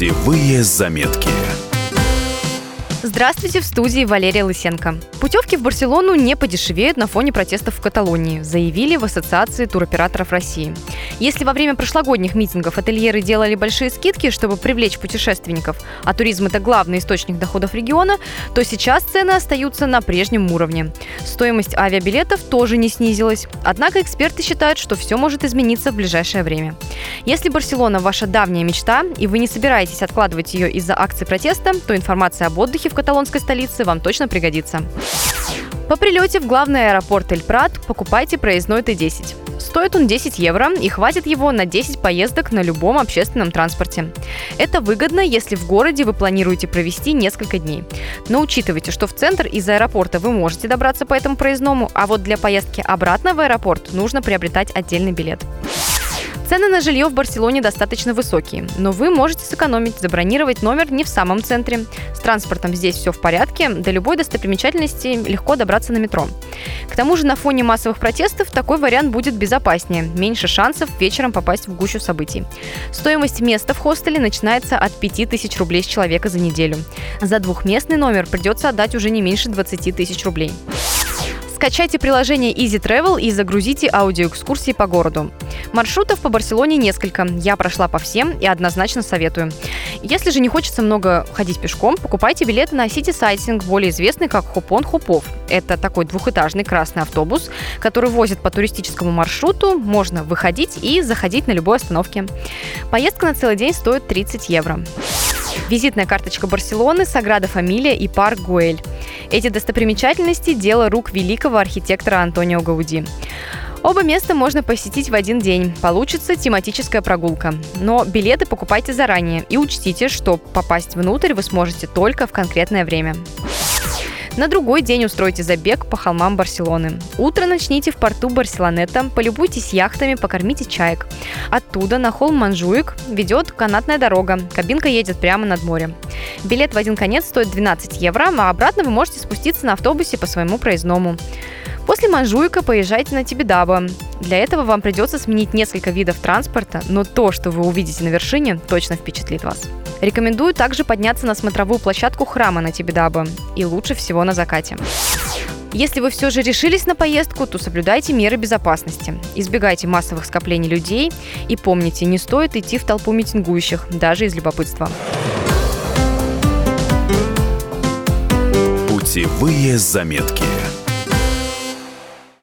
Путевые заметки. Здравствуйте, в студии Валерия Лысенко. Путевки в Барселону не подешевеют на фоне протестов в Каталонии, заявили в Ассоциации туроператоров России. Если во время прошлогодних митингов ательеры делали большие скидки, чтобы привлечь путешественников, а туризм – это главный источник доходов региона, то сейчас цены остаются на прежнем уровне. Стоимость авиабилетов тоже не снизилась. Однако эксперты считают, что все может измениться в ближайшее время. Если Барселона – ваша давняя мечта, и вы не собираетесь откладывать ее из-за акций протеста, то информация об отдыхе в каталонской столице вам точно пригодится. По прилете в главный аэропорт Эль-Прат покупайте проездной Т-10. Стоит он 10 евро и хватит его на 10 поездок на любом общественном транспорте. Это выгодно, если в городе вы планируете провести несколько дней. Но учитывайте, что в центр из аэропорта вы можете добраться по этому проездному, а вот для поездки обратно в аэропорт нужно приобретать отдельный билет. Цены на жилье в Барселоне достаточно высокие, но вы можете сэкономить, забронировать номер не в самом центре. С транспортом здесь все в порядке, до любой достопримечательности легко добраться на метро. К тому же на фоне массовых протестов такой вариант будет безопаснее, меньше шансов вечером попасть в гущу событий. Стоимость места в хостеле начинается от 5000 рублей с человека за неделю. За двухместный номер придется отдать уже не меньше 20 тысяч рублей. Скачайте приложение Easy Travel и загрузите аудиоэкскурсии по городу. Маршрутов по Барселоне несколько. Я прошла по всем и однозначно советую. Если же не хочется много ходить пешком, покупайте билет на City Sighting, более известный как Хупон Хупов. Это такой двухэтажный красный автобус, который возит по туристическому маршруту. Можно выходить и заходить на любой остановке. Поездка на целый день стоит 30 евро. Визитная карточка Барселоны, Саграда Фамилия и парк Гуэль. Эти достопримечательности – дело рук великого архитектора Антонио Гауди. Оба места можно посетить в один день. Получится тематическая прогулка. Но билеты покупайте заранее и учтите, что попасть внутрь вы сможете только в конкретное время. На другой день устройте забег по холмам Барселоны. Утро начните в порту Барселонета, полюбуйтесь яхтами, покормите чаек. Оттуда на холм Манжуик ведет канатная дорога. Кабинка едет прямо над морем. Билет в один конец стоит 12 евро, а обратно вы можете спуститься на автобусе по своему проездному. После Манжуйка поезжайте на Тибидаба. Для этого вам придется сменить несколько видов транспорта, но то, что вы увидите на вершине, точно впечатлит вас. Рекомендую также подняться на смотровую площадку храма на Тибидаба, и лучше всего на закате. Если вы все же решились на поездку, то соблюдайте меры безопасности. Избегайте массовых скоплений людей и помните, не стоит идти в толпу митингующих, даже из любопытства. Путевые заметки.